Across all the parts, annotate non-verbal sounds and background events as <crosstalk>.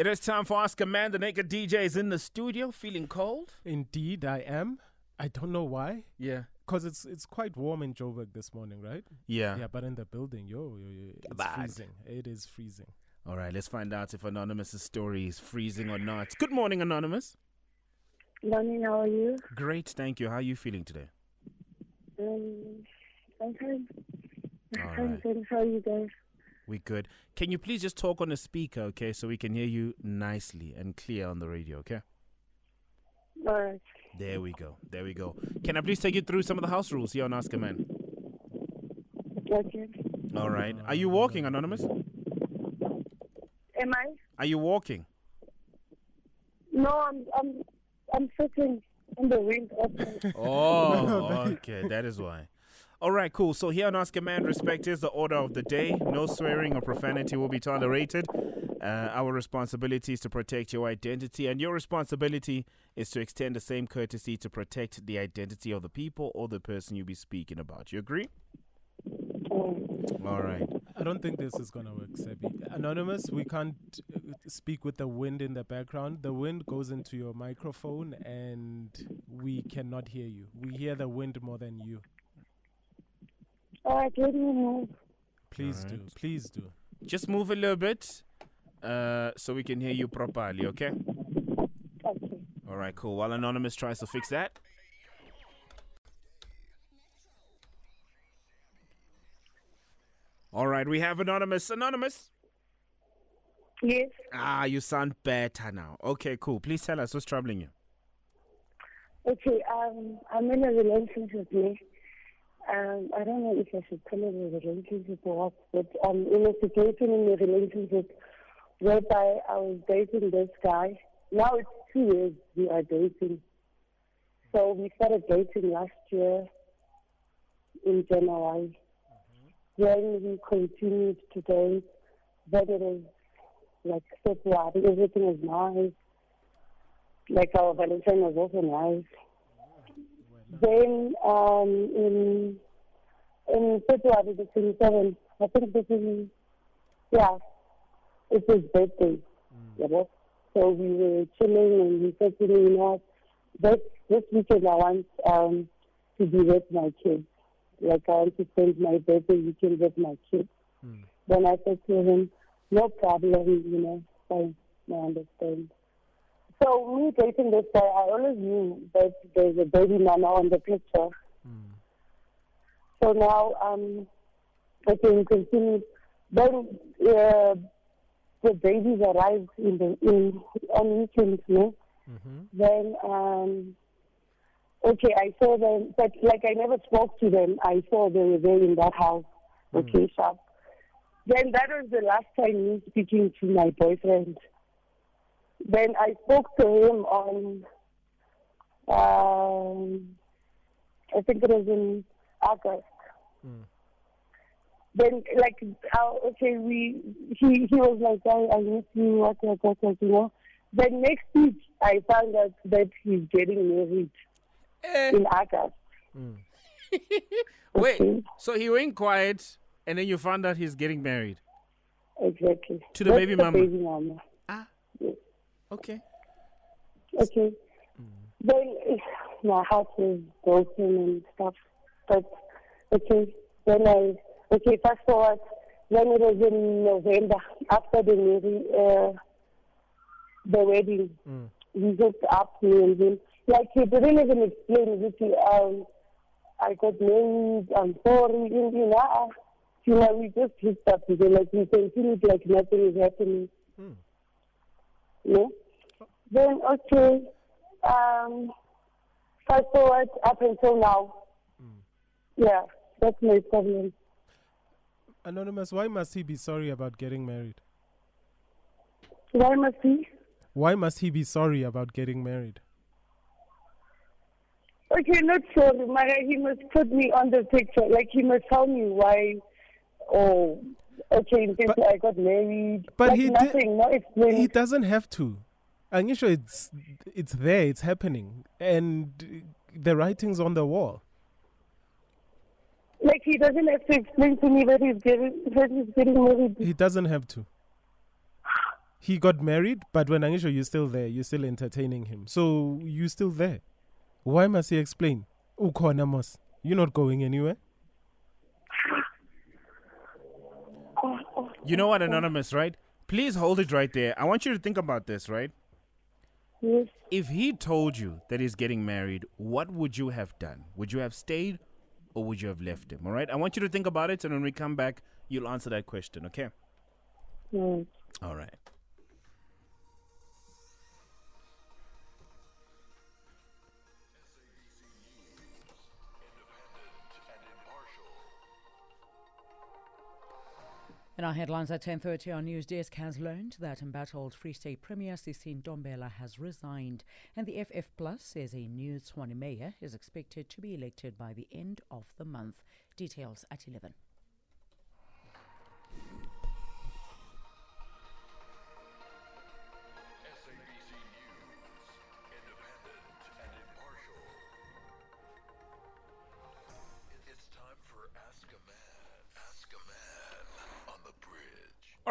It is time for Ask a Man. The Naked DJ is in the studio, feeling cold. Indeed, I am. I don't know why. Yeah. Because it's it's quite warm in Joburg this morning, right? Yeah. Yeah, but in the building, yo, yo, yo it's Bad. freezing. It is freezing. All right, let's find out if Anonymous's story is freezing or not. Good morning, Anonymous. Morning, how are you? Great, thank you. How are you feeling today? Um, I'm fine. I'm All fine, How are you guys? We good. Can you please just talk on the speaker, okay, so we can hear you nicely and clear on the radio, okay? All right. There we go. There we go. Can I please take you through some of the house rules here on Ask a Man? Okay. All right. Are you walking, Anonymous? Am I? Are you walking? No, I'm. I'm. I'm sitting in the wind. <laughs> Oh, okay. That is why. All right, cool. So here on Ask a Man, respect is the order of the day. No swearing or profanity will be tolerated. Uh, our responsibility is to protect your identity, and your responsibility is to extend the same courtesy to protect the identity of the people or the person you be speaking about. You agree? All right. I don't think this is gonna work, Sebi. Anonymous, we can't uh, speak with the wind in the background. The wind goes into your microphone, and we cannot hear you. We hear the wind more than you. All right, let me move. Please do. Alright. Please do. Just move a little bit uh, so we can hear you properly, okay? Okay. All right, cool. While Anonymous tries to fix that. All right, we have Anonymous. Anonymous. Yes. Ah, you sound better now. Okay, cool. Please tell us what's troubling you. Okay. Um, I'm in a relationship here. Um, I don't know if I should call it a relationship or what, but I'm in a situation in a relationship whereby I was dating this guy. Now it's two years we are dating. So we started dating last year in January. Then we continued to date. Then it was like February. Everything was nice. Like our Valentine was also nice. Then um, in in February the twenty seventh, I think this is yeah, it's his birthday. You know? So we were chilling and he said to me, you know, this this weekend I want um to be with my kids. Like I want to spend my birthday weekend with my kids. Mm. Then I said to him, No problem, you know, fine, I understand. So me dating this guy, I always knew that there's a baby mama on the picture. Mm. So now, um, okay, we continue. Then uh, the babies arrived in the in on weekends, no. Mm-hmm. Then um, okay, I saw them, but like I never spoke to them. I saw they were there in that house. Okay, sharp. Then that was the last time me speaking to my boyfriend. Then I spoke to him on, um, I think it was in August. Mm. Then, like, uh, okay, we he he was like, I, I miss you, what, what, what, what, you know. Then next week, I found out that he's getting married in August. Mm. <laughs> Wait, Okay. so he went quiet and then you found out he's getting married. Exactly. To the That's baby the mama. Baby mama. Ah. Yes. Okay. Okay. Then eh, my heart was broken and stuff. But okay, then I okay. Fast forward. When it was in November after the marriage, uh, the wedding, Mm. we hooked up me and him. Like he didn't even explain it. He, Um, I got married. I'm sorry. And, you know, uh, you know, we just hooked up. Like we continued like nothing is happening. Mm. Know? Then okay. Um, fast forward up until now. Yeah, that's my problem. Anonymous, why must he be sorry about getting married? Why must he? Why must he be sorry about getting married? Okay, not sorry, Mara. He must put me on the picture. Like he must tell me why. Oh, okay. In case But- I got married. but like he did- nothing. no explaining. He doesn't have to. I'm sure it's it's there, it's happening, and the writing's on the wall. like he doesn't have to explain to me that he's getting that he's getting married. He doesn't have to. He got married, but when Angisho, you're still there. You're still entertaining him. So you're still there. Why must he explain? Ukhona mos. You're not going anywhere. You know what, Anonymous, right? Please hold it right there. I want you to think about this, right? Yes. If he told you that he's getting married, what would you have done? Would you have stayed or would you have left him? All right? I want you to think about it, and when we come back, you'll answer that question, okay? Mm. All right. In our headlines at 10.30, our news desk has learned that embattled Free State Premier Sisi Ntombela has resigned, and the FF Plus says a new Tshwane mayor is expected to be elected by the end of the month. Details at 11.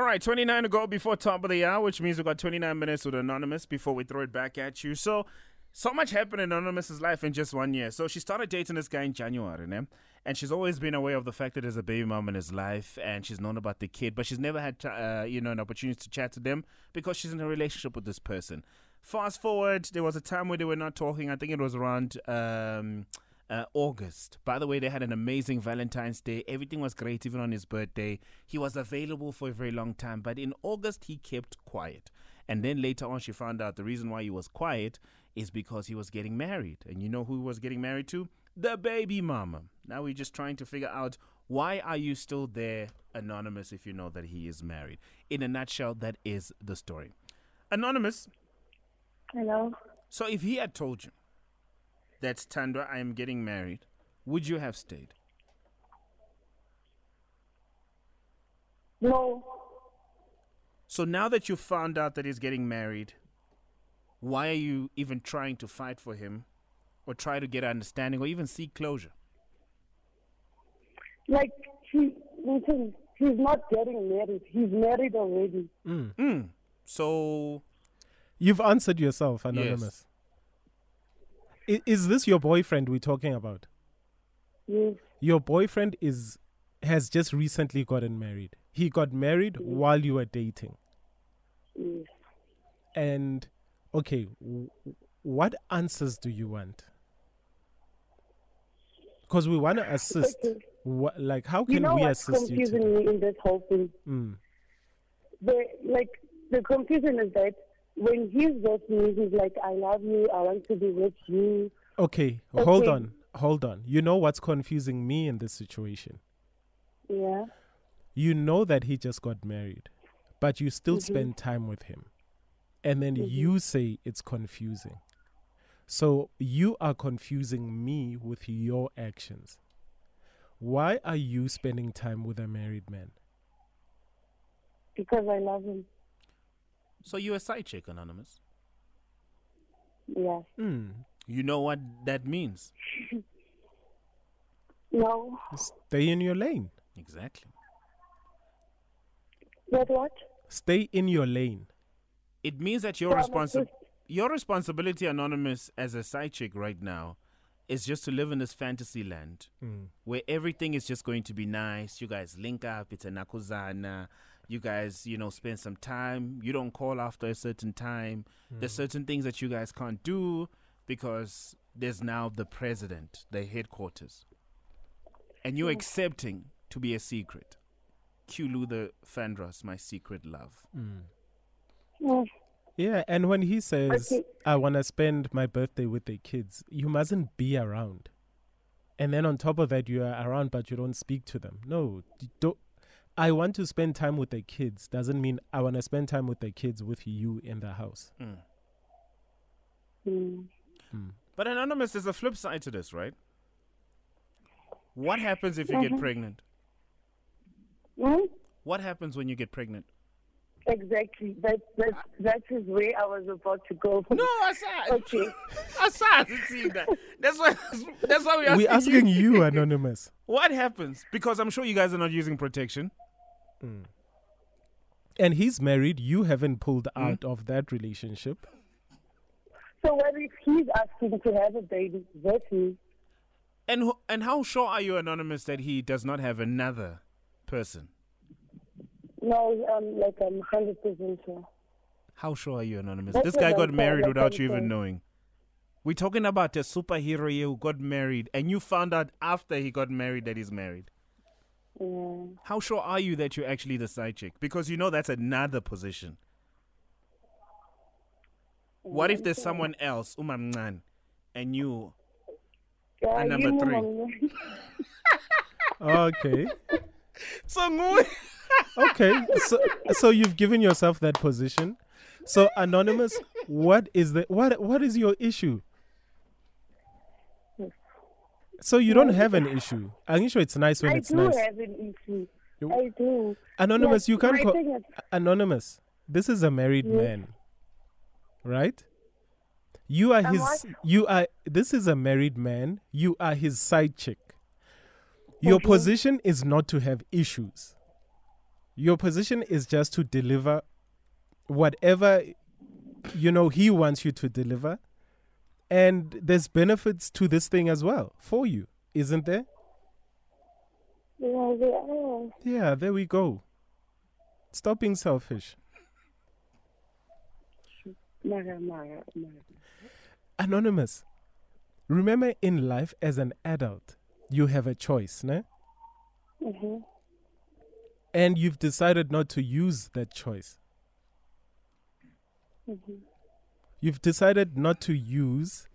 Right, 29 to go before top of the hour, which means we've got 29 minutes with Anonymous before we throw it back at you. So, so much happened in Anonymous's life in just one year. So, she started dating this guy in January, né? and she's always been aware of the fact that there's a baby mom in his life, and she's known about the kid, but she's never had, uh, you know, an opportunity to chat to them because she's in a relationship with this person. Fast forward, there was a time where they were not talking. I think it was around. Um, uh, August. By the way, they had an amazing Valentine's Day. Everything was great, even on his birthday. He was available for a very long time, but in August, he kept quiet. And then later on, she found out the reason why he was quiet is because he was getting married. And you know who he was getting married to? The baby mama. Now we're just trying to figure out why are you still there, Anonymous, if you know that he is married. In a nutshell, that is the story. Anonymous, Hello. so if he had told you that Tandra, I am getting married, would you have stayed? No. So now that you found out that he's getting married, why are you even trying to fight for him or try to get understanding or even seek closure? Like, he, listen, he's not getting married. He's married already. Mm. So You've answered yourself, Anonymous. I- is this your boyfriend we're talking about? Yes. Your boyfriend is has just recently gotten married. He got married while you were dating. Yes. And okay, w- what answers do you want? Because we want to assist. Okay. Wha like, how can You know we assist you? confusing me in this whole thing? Mm. The like the confusion is that when he's with me, he's like, "I love you. I want to be with you." Okay, hold on, hold on. You know what's confusing me in this situation? Yeah. You know that he just got married, but you still Mhm. spend time with him. And then Mhm. you say it's confusing. So you are confusing me with your actions. Why are you spending time with a married man? Because I love him. So you're a side chick, Anonymous. Yeah. Hmm. You know what that means. <laughs> No. Stay in your lane. Exactly. But what? Stay in your lane. It means that your Yeah, responsi- your responsibility, Anonymous, as a side chick right now, is just to live in this fantasy land Mm. where everything is just going to be nice. You guys link up. It's a nakuzana. You guys, you know, spend some time. You don't call after a certain time. There's certain things that you guys can't do because there's now the president, the headquarters, and you're accepting to be a secret. Kulu the Vandross, my secret love. Mm. Mm. Yeah, and when he says, Okay. I want to spend my birthday with the kids, you mustn't be around. And then on top of that, you are around, but you don't speak to them. No, don't. I want to spend time with the kids doesn't mean I want to spend time with the kids with you in the house. Mm. Mm. Mm. But Anonymous, there's a flip side to this, right? What happens if you get Mhm. pregnant? Mm? What happens when you get pregnant? Exactly. That that that is where I was about to go. No, Asad. <laughs> Okay. Asad, see that. That's why. That's why we're asking, We're asking you. you, <laughs> Anonymous. What happens? Because I'm sure you guys are not using protection. Mm. And he's married. You haven't pulled Hmm? out of that relationship. So what if he's asking to have a baby with me? And wh- and how sure are you, anonymous, that he does not have another person? No, um, like I'm hundred percent sure. How sure are you, anonymous? That's this what guy I'm got married that's without you even knowing. We're talking about a superhero here who got married, and you found out after he got married that he's married. Yeah. How sure are you that you're actually the side chick? Because you know that's another position. What if there's someone else, Umamnan, and you? Yeah, And number you three. <laughs> Okay. So okay. So so you've given yourself that position. So anonymous, what is the what what is your issue? So you don't have an issue. I'm sure it's nice when I it's do nice. have an issue. You- I do. Anonymous, Like, you can't call is- anonymous. This is a married Yes. man, right? You are his. what? You are. This is a married man. You are his side chick. Your Okay. position is not to have issues. Your position is just to deliver whatever you know he wants you to deliver, and there's benefits to this thing as well for you, isn't there? Yeah, they are. Yeah, there we go. Stop being selfish. Anonymous. Remember in life as an adult, you have a choice, ne? Mhm. And you've decided not to use that choice. Mhm. You've decided not to use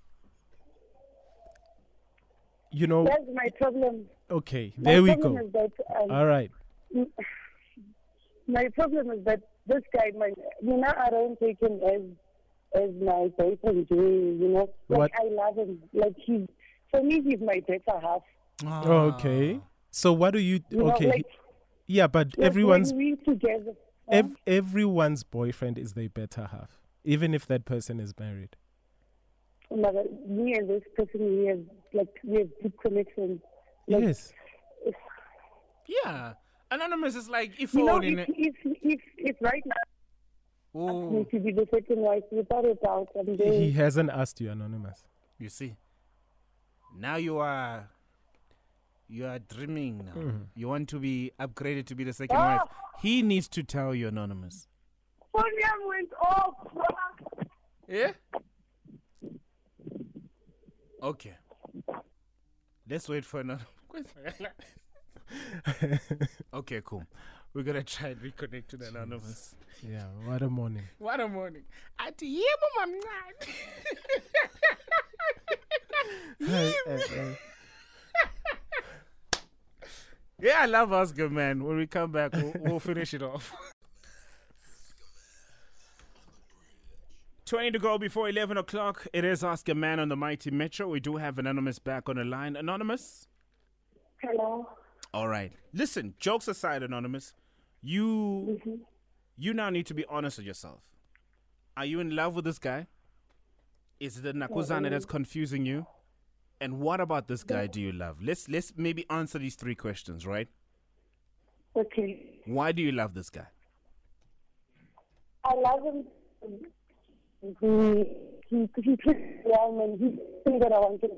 you know, That's my problem. okay, My there we go. That, um, All right. my problem is that this guy, my, you know, I don't take him as as my boyfriend. You you know, like What? I love him. Like he's for me, he's my better half. Okay. So what do you You okay? know, like, yeah, but everyone's together. ev- everyone's boyfriend is their better half, even if that person is married. Oh my God, me and this person, we have like we have deep connections. Like, yes. Yeah. Anonymous is like if You know, in if, it. if if if right now I Ooh, need to be the second wife, without a doubt, I'm He hasn't asked you anonymous. you see. Now you are. You are dreaming now. Mhm. You want to be upgraded to be the second Ah! wife. He needs to tell you, anonymous. Phone went off. Yeah. Okay. Let's wait for another. <laughs> okay, cool. We're gonna try and reconnect to the anonymous. yeah, what a morning. What a morning. At yebo mamncane. <laughs> Hey, hey, hey. Yeah, I love Ask a Man. When we come back, we'll, we'll finish it off. 20 to go before 11 o'clock. It is Ask a Man on the Mighty Metro. We do have Anonymous back on the line. Anonymous? Hello. All right. Listen, jokes aside, Anonymous, you Mhm. you now need to be honest with yourself. Are you in love with this guy? Is it the Nakuzana that's confusing you? And what about this guy do you love? Let's let's maybe answer these three questions, right? Okay. Why do you love this guy? I love him. He he he treats me and he's thing that I wanted.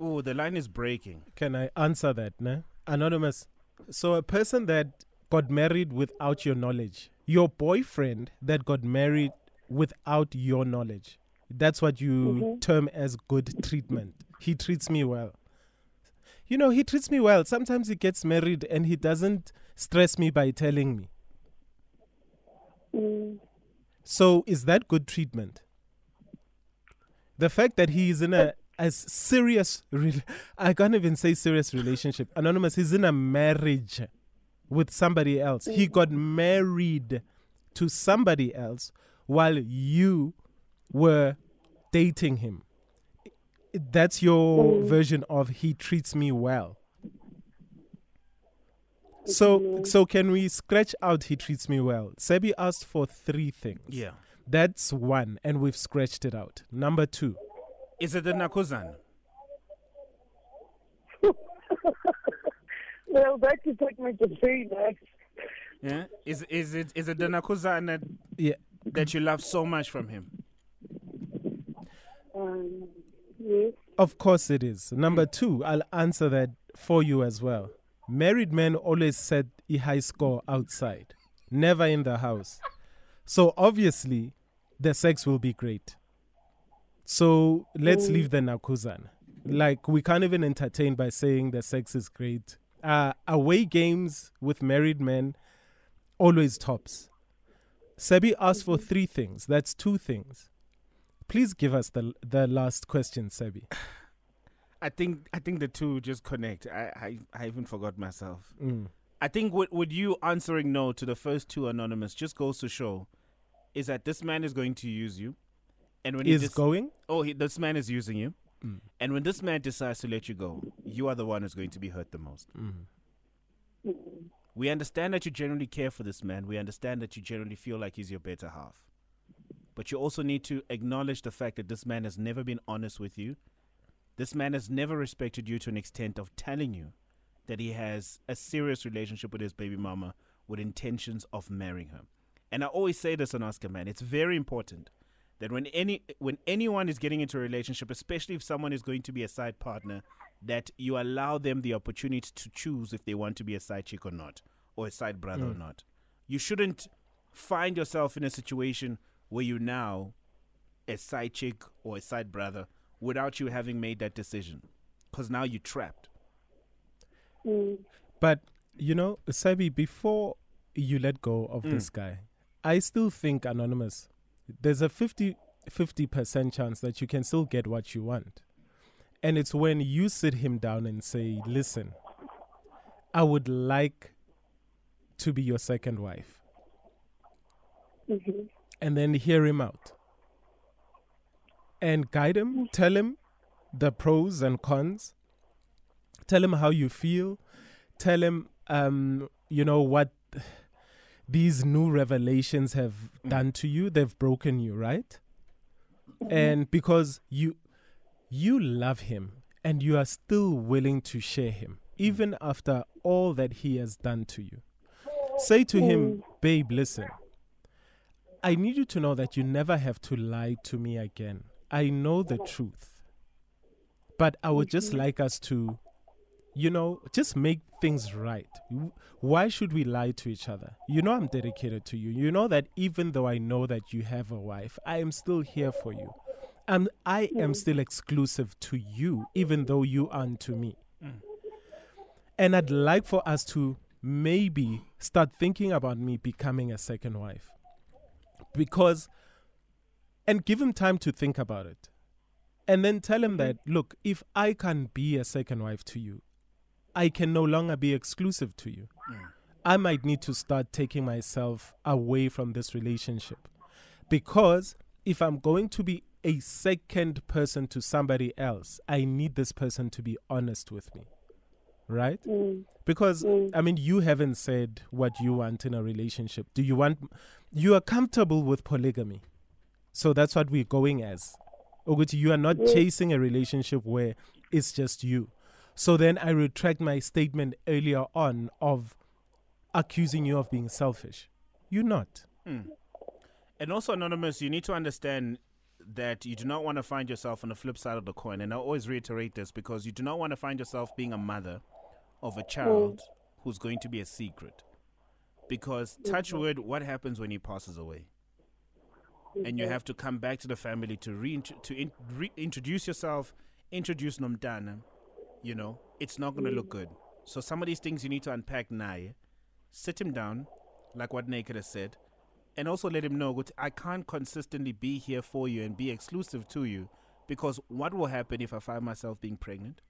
Oh, the line is breaking. Can I answer that, ne? Anonymous. So a person that got married without your knowledge, your boyfriend that got married without your knowledge. That's what you term as good treatment. He treats me well. You know, he treats me well. Sometimes he gets married and he doesn't stress me by telling me. Mm. So is that good treatment? The fact that he is in a as serious, re- I can't even say serious relationship. Anonymous, he's in a marriage with somebody else. He mm. got married to somebody else while you were dating him. That's your mm. version of he treats me well. So, so can we scratch out he treats me well? Sebi asked for three things. Yeah. That's one, and we've scratched it out. Number two, Is it the Nakuzan? <laughs> Well, that that is like my very nice. Yeah? Is is it is it the Nakuzana Yeah. that you love so much from him? Um, yes. Of course it is. Number two, I'll answer that for you as well. Married men always set a high score outside, never in the house. So obviously, the sex will be great. So let's leave the nakuzan. Like we can't even entertain by saying the sex is great. Uh, away games with married men always tops. Sebi asked for three things. That's two things. Please give us the the last question, Sebi. I think I think the two just connect. I I, I even forgot myself. Mm. I think with, with you answering no to the first two anonymous just goes to show is that this man is going to use you, and when he Is dis- going? oh he, this man is using you, Mm. and when this man decides to let you go, you are the one who's going to be hurt the most. Mm. We understand that you generally care for this man. We understand that you generally feel like he's your better half. But you also need to acknowledge the fact that this man has never been honest with you. This man has never respected you to an extent of telling you that he has a serious relationship with his baby mama with intentions of marrying her. And I always say this on Ask a Man, it's very important that when any when anyone is getting into a relationship, especially if someone is going to be a side partner, that you allow them the opportunity to choose if they want to be a side chick or not, or a side brother or mm. not. You shouldn't find yourself in a situation where you're now a side chick or a side brother without you having made that decision, because now you're trapped. Mm. But you know, Sebi, before you let go of this guy, I still think anonymous. There's a 50 percent chance that you can still get what you want, and it's when you sit him down and say, "Listen, I would like to be your second wife," hmm and then hear him out and guide him, tell him the pros and cons, tell him how you feel, tell him, um, you know, what these new revelations have mm. done to you. They've broken you, right? Mm-hmm. And because you you love him and you are still willing to share him, mm. even after all that he has done to you. Say to him, mm. babe, listen. I need you to know that you never have to lie to me again. I know the truth. But I would just mm-hmm. like us to, you know, just make things right. Why should we lie to each other? You know, I'm dedicated to you. You know that even though I know that you have a wife, I am still here for you. And I am mm-hmm. still exclusive to you, even though you aren't to me. Mm. And I'd like for us to maybe start thinking about me becoming a second wife. Because, and give him time to think about it. And then tell him that, look, if I can be a second wife to you, I can no longer be exclusive to you. I might need to start taking myself away from this relationship. Because if I'm going to be a second person to somebody else, I need this person to be honest with me. Right? Mm. Because I mean, you haven't said what you want in a relationship. Do you want? You are comfortable with polygamy, so that's what we're going as. Oguti, you are not chasing a relationship where it's just you. So then I retract my statement earlier on of accusing you of being selfish. You're not. Hmm. And also, Anonymous, you need to understand that you do not want to find yourself on the flip side of the coin. And I always reiterate this because you do not want to find yourself being a mother of a child mm. who's going to be a secret. Because, touch wood, what happens when he passes away? And you have to come back to the family to reint- to in- reintroduce yourself, introduce Nomdana. You know, it's not going to look good. So, some of these things you need to unpack now. Sit him down, like what Naked has said, and also let him know that I can't consistently be here for you and be exclusive to you because what will happen if I find myself being pregnant?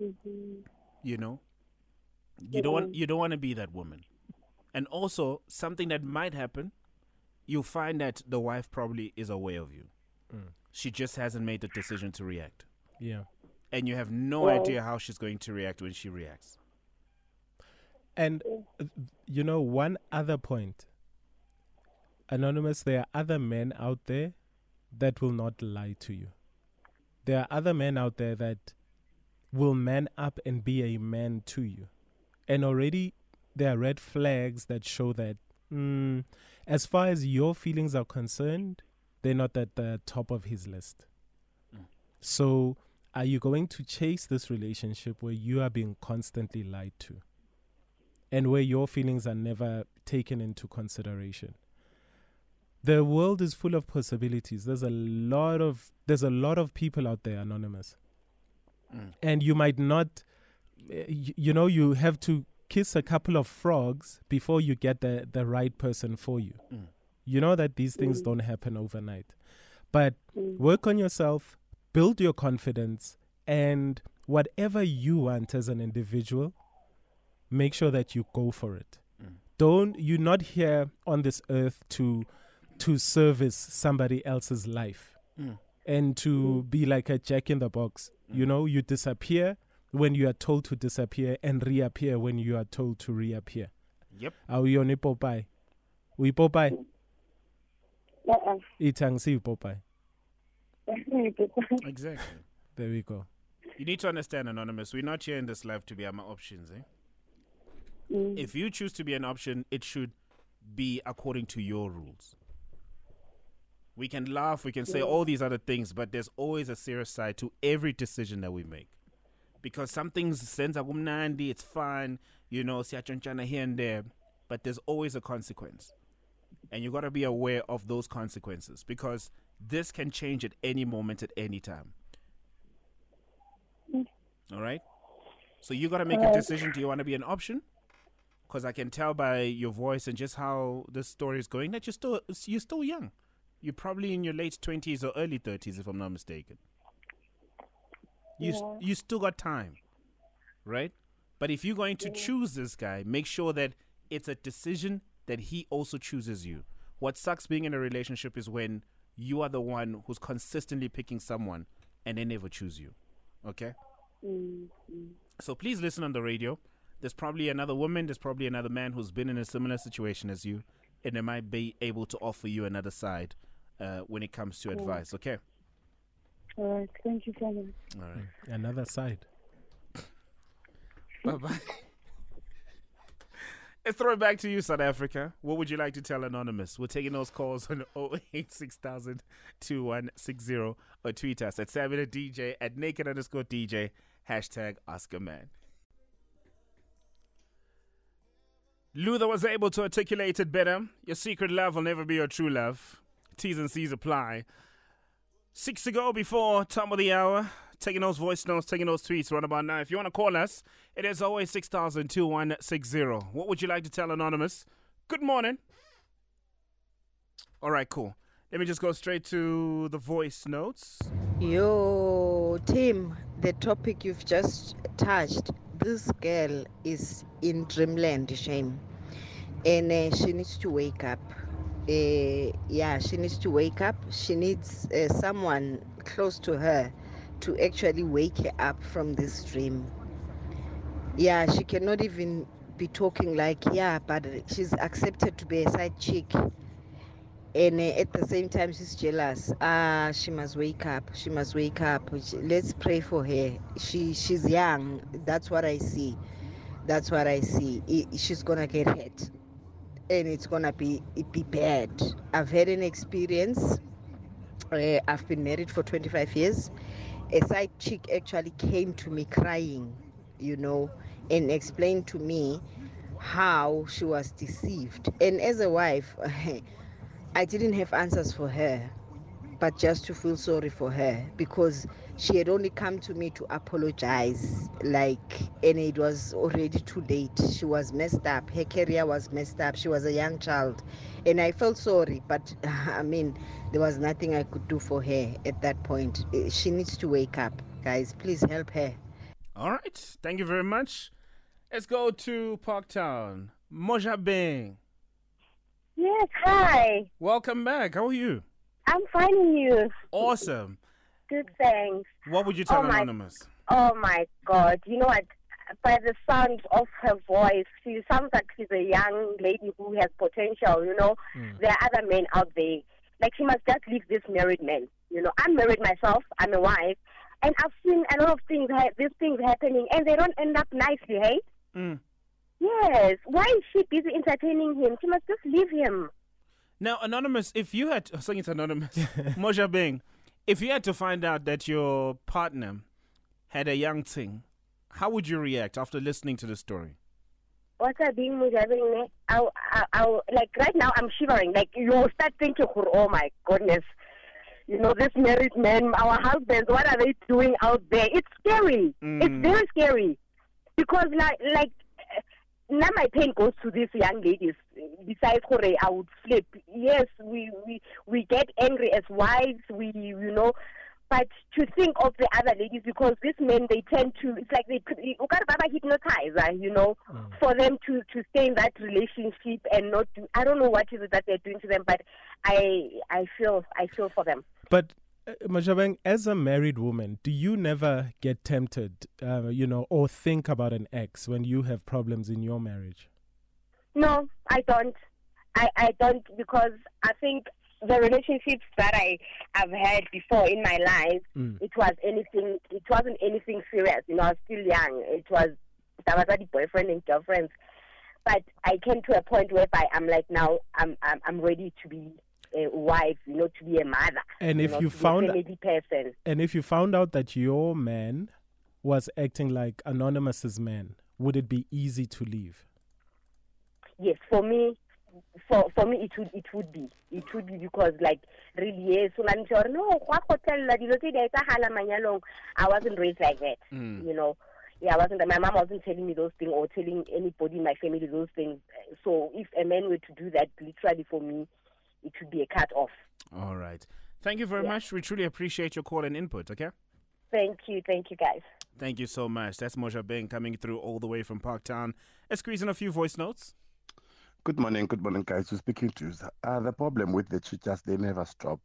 Mm-hmm. You know, you don't want you don't want to be that woman. And also something that might happen, you'll find that the wife probably is aware of you. She just hasn't made the decision to react, Yeah. and you have no idea how she's going to react when she reacts. And uh, you know, one other point. Anonymous, there are other men out there that will not lie to you. There are other men out there that will man up and be a man to you. And already there are red flags that show that, mm, as far as your feelings are concerned, they're not at the top of his list. So, are you going to chase this relationship where you are being constantly lied to and where your feelings are never taken into consideration? The world is full of possibilities. There's a lot of there's a lot of people out there anonymous. Mm. And you might not uh, you know you have to kiss a couple of frogs before you get the the right person for you. Mm. You know that these things don't happen overnight. But Mm. work on yourself, build your confidence, and whatever you want as an individual, make sure that you go for it. Mm. Don't you're not here on this earth to to service somebody else's life Mm. and to be like a jack in the box. You Mm. know, you disappear when you are told to disappear and reappear when you are told to reappear. Yep. Are we Awuyona Popeye. We Popeye. Uh-uh. Itangsi Popeye. <laughs> Exactly. There we go. You need to understand, Anonymous, we're not here in this life to be our options, eh? Mm. If you choose to be an option, it should be according to your rules. We can laugh, we can say all these other things, but there's always a serious side to every decision that we make. Because some things senza kumnandi, it's fine, you know, siyachonchana here and there, but there's always a consequence. And you got to be aware of those consequences because this can change at any moment, at any time. All right? So you got to make a decision. Do you want to be an option? Because I can tell by your voice and just how this story is going that you're still you're still young. You're probably in your late twenties or early thirties, if I'm not mistaken. You Yeah. you still got time, right? But if you're going to choose this guy, make sure that it's a decision that he also chooses you. What sucks being in a relationship is when you are the one who's consistently picking someone and they never choose you. Okay? Mm. So please listen on the radio. There's probably another woman, there's probably another man who's been in a similar situation as you, and they might be able to offer you another side uh, when it comes to advice. Okay? All right. Thank you so much. All right. Mm. Another side. bye bye. <laughs> Let's throw it back to you, South Africa. What would you like to tell Anonymous? We're taking those calls on <laughs> 086000 or tweet us at Samuel DJ at naked underscore DJ, hashtag Ask a Man. Luther was able to articulate it better. Your secret love will never be your true love. T's and C's apply. Six to go before top of the hour. Taking those voice notes, taking those tweets right about now. If you want to call us, it is always 6000 2160. What would you like to tell Anonymous? Good morning. All right, cool. Let me just go straight to the voice notes. Yo, Tim, the topic you've just touched, this girl is in dreamland, shame. And uh, she needs to wake up. Uh, yeah, she needs to wake up. She needs uh, someone close to her to actually wake her up from this dream. Yeah, she cannot even be talking like, yeah, but she's accepted to be a side chick. And uh, at the same time she's jealous. Ah she must wake up. She must wake up. Let's pray for her. She she's young. That's what i see. That's what i see. She's gonna get hurt and it's gonna be it be bad i've had an experience uh, i've been married for 25 years. A side chick actually came to me crying you know and explained to me how she was deceived. And as a wife <laughs> I didn't have answers for her, but just to feel sorry for her because she had only come to me to apologize. Like, and it was already too late. She was messed up. Her career was messed up. She was a young child. And I felt sorry, but <laughs> I mean, there was nothing I could do for her at that point. Eh, She needs to wake up. Guys, please help her. All right. Thank you very much. Let's go to Parktown. Moja Bing. Yes. Hi. Welcome back. How are you? I'm finding you. Awesome. Good. Thanks. What would you tell Oh my- Anonymous? Oh my God! You know what? By the sound of her voice, she sounds like she's a young lady who has potential. You know, there are other men out there. Like she must just leave this married man. You know, I'm married myself. I'm a wife, and I've seen a lot of things. ha- These things happening, and they don't end up nicely. Hey, Mm. Yes. Why is she busy entertaining him? She must just leave him. Now, anonymous, if you had, oh, saying it's anonymous, <laughs> Moja Bing, if you had to find out that your partner had a young thing, how would you react after listening to the story? What's that being? I'll, I'll, I'll, like right now I'm shivering. Like you will start thinking, oh my goodness, you know, this married men, our husbands, what are they doing out there? It's scary. Mm. It's very scary because like like now my pain goes to these young ladies. Besides, Hore, I would flip. Yes, we, we we get angry as wives. We you know, but to think of the other ladies because these men they tend to. It's like they put you got Baba hypnotizer, you know, mm. for them to to stay in that relationship and not do. I don't know what is it that they're doing to them, but I I feel I feel for them. But Majabang, as a married woman, do you never get tempted, uh, you know, or think about an ex when you have problems in your marriage? No, I don't. I, I don't because I think the relationships that I have had before in my life, Mm. it was anything. It wasn't anything serious. You know, I was still young. It was that was the boyfriend and girlfriends. But I came to a point whereby I'm like now I'm I'm, I'm ready to be a wife. You know, to be a mother. And if know, you found- a person, And if you found out that your man was acting like Anonymous's man, would it be easy to leave? yes, for me, for for me, it would it would be it would be because like really yes, so I'm sure no, gwa go tella dilo tse di a etsagala manyalong. I wasn't raised like that, mm. you know. Yeah, I wasn't. My mom wasn't telling me those things or telling anybody in my family those things. So if a man were to do that, literally for me, it would be a cut off. All right. Thank you very Yeah. much. We truly appreciate your call and input, okay? Thank you, thank you, guys. Thank you so much. That's Moja Bing coming through all the way from Parktown. Let's squeeze in a few voice notes. Good morning, good morning, guys. You're speaking to uh, the problem with the teachers, they never stop.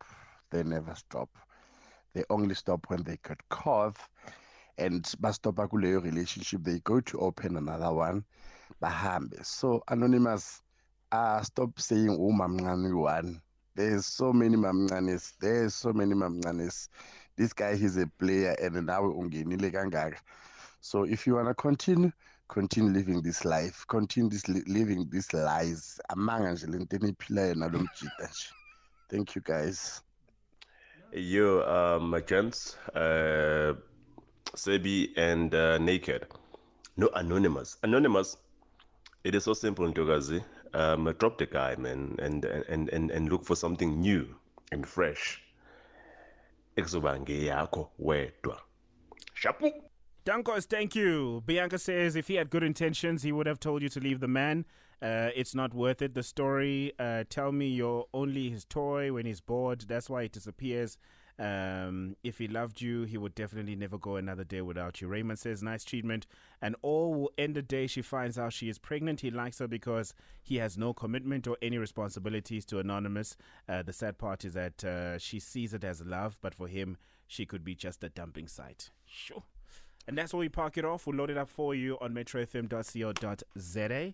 They never stop. They only stop when they get caught and bastop kuleyo relationship. They go to open another one. Bahambe. So anonymous, uh, stop saying oh mamncane one. There's so many mamncanes. There's so many mamncanes. This guy he's a player and now ungenile kangaka. So if you wanna continue, continue living this life continue this li- living these lies amanga nje lento eniphilayo nalo mjida nje thank you guys You, um, gents, uh, Sebi and uh, Naked. No, Anonymous. Anonymous, it is so simple, Ntogazi. Um, drop the guy, man, and, and, and, and look for something new and fresh. Ekuzoba. Shapu. Dankos, thank you. Bianca says if he had good intentions, he would have told you to leave the man. Uh, it's not worth it. The story, uh, tell me you're only his toy when he's bored. That's why he disappears. Um, if he loved you, he would definitely never go another day without you. Raymond says, nice treatment. And all will end the day she finds out she is pregnant. He likes her because he has no commitment or any responsibilities to Anonymous. Uh, the sad part is that uh, she sees it as love, but for him, she could be just a dumping site. Sure. And that's where we park it off. We'll load it up for you on metrofm.co.za.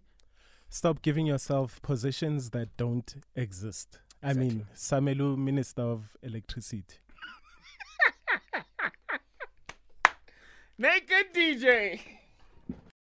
Stop giving yourself positions that don't exist. I mean, Samelu, Minister of Electricity. Naked DJ.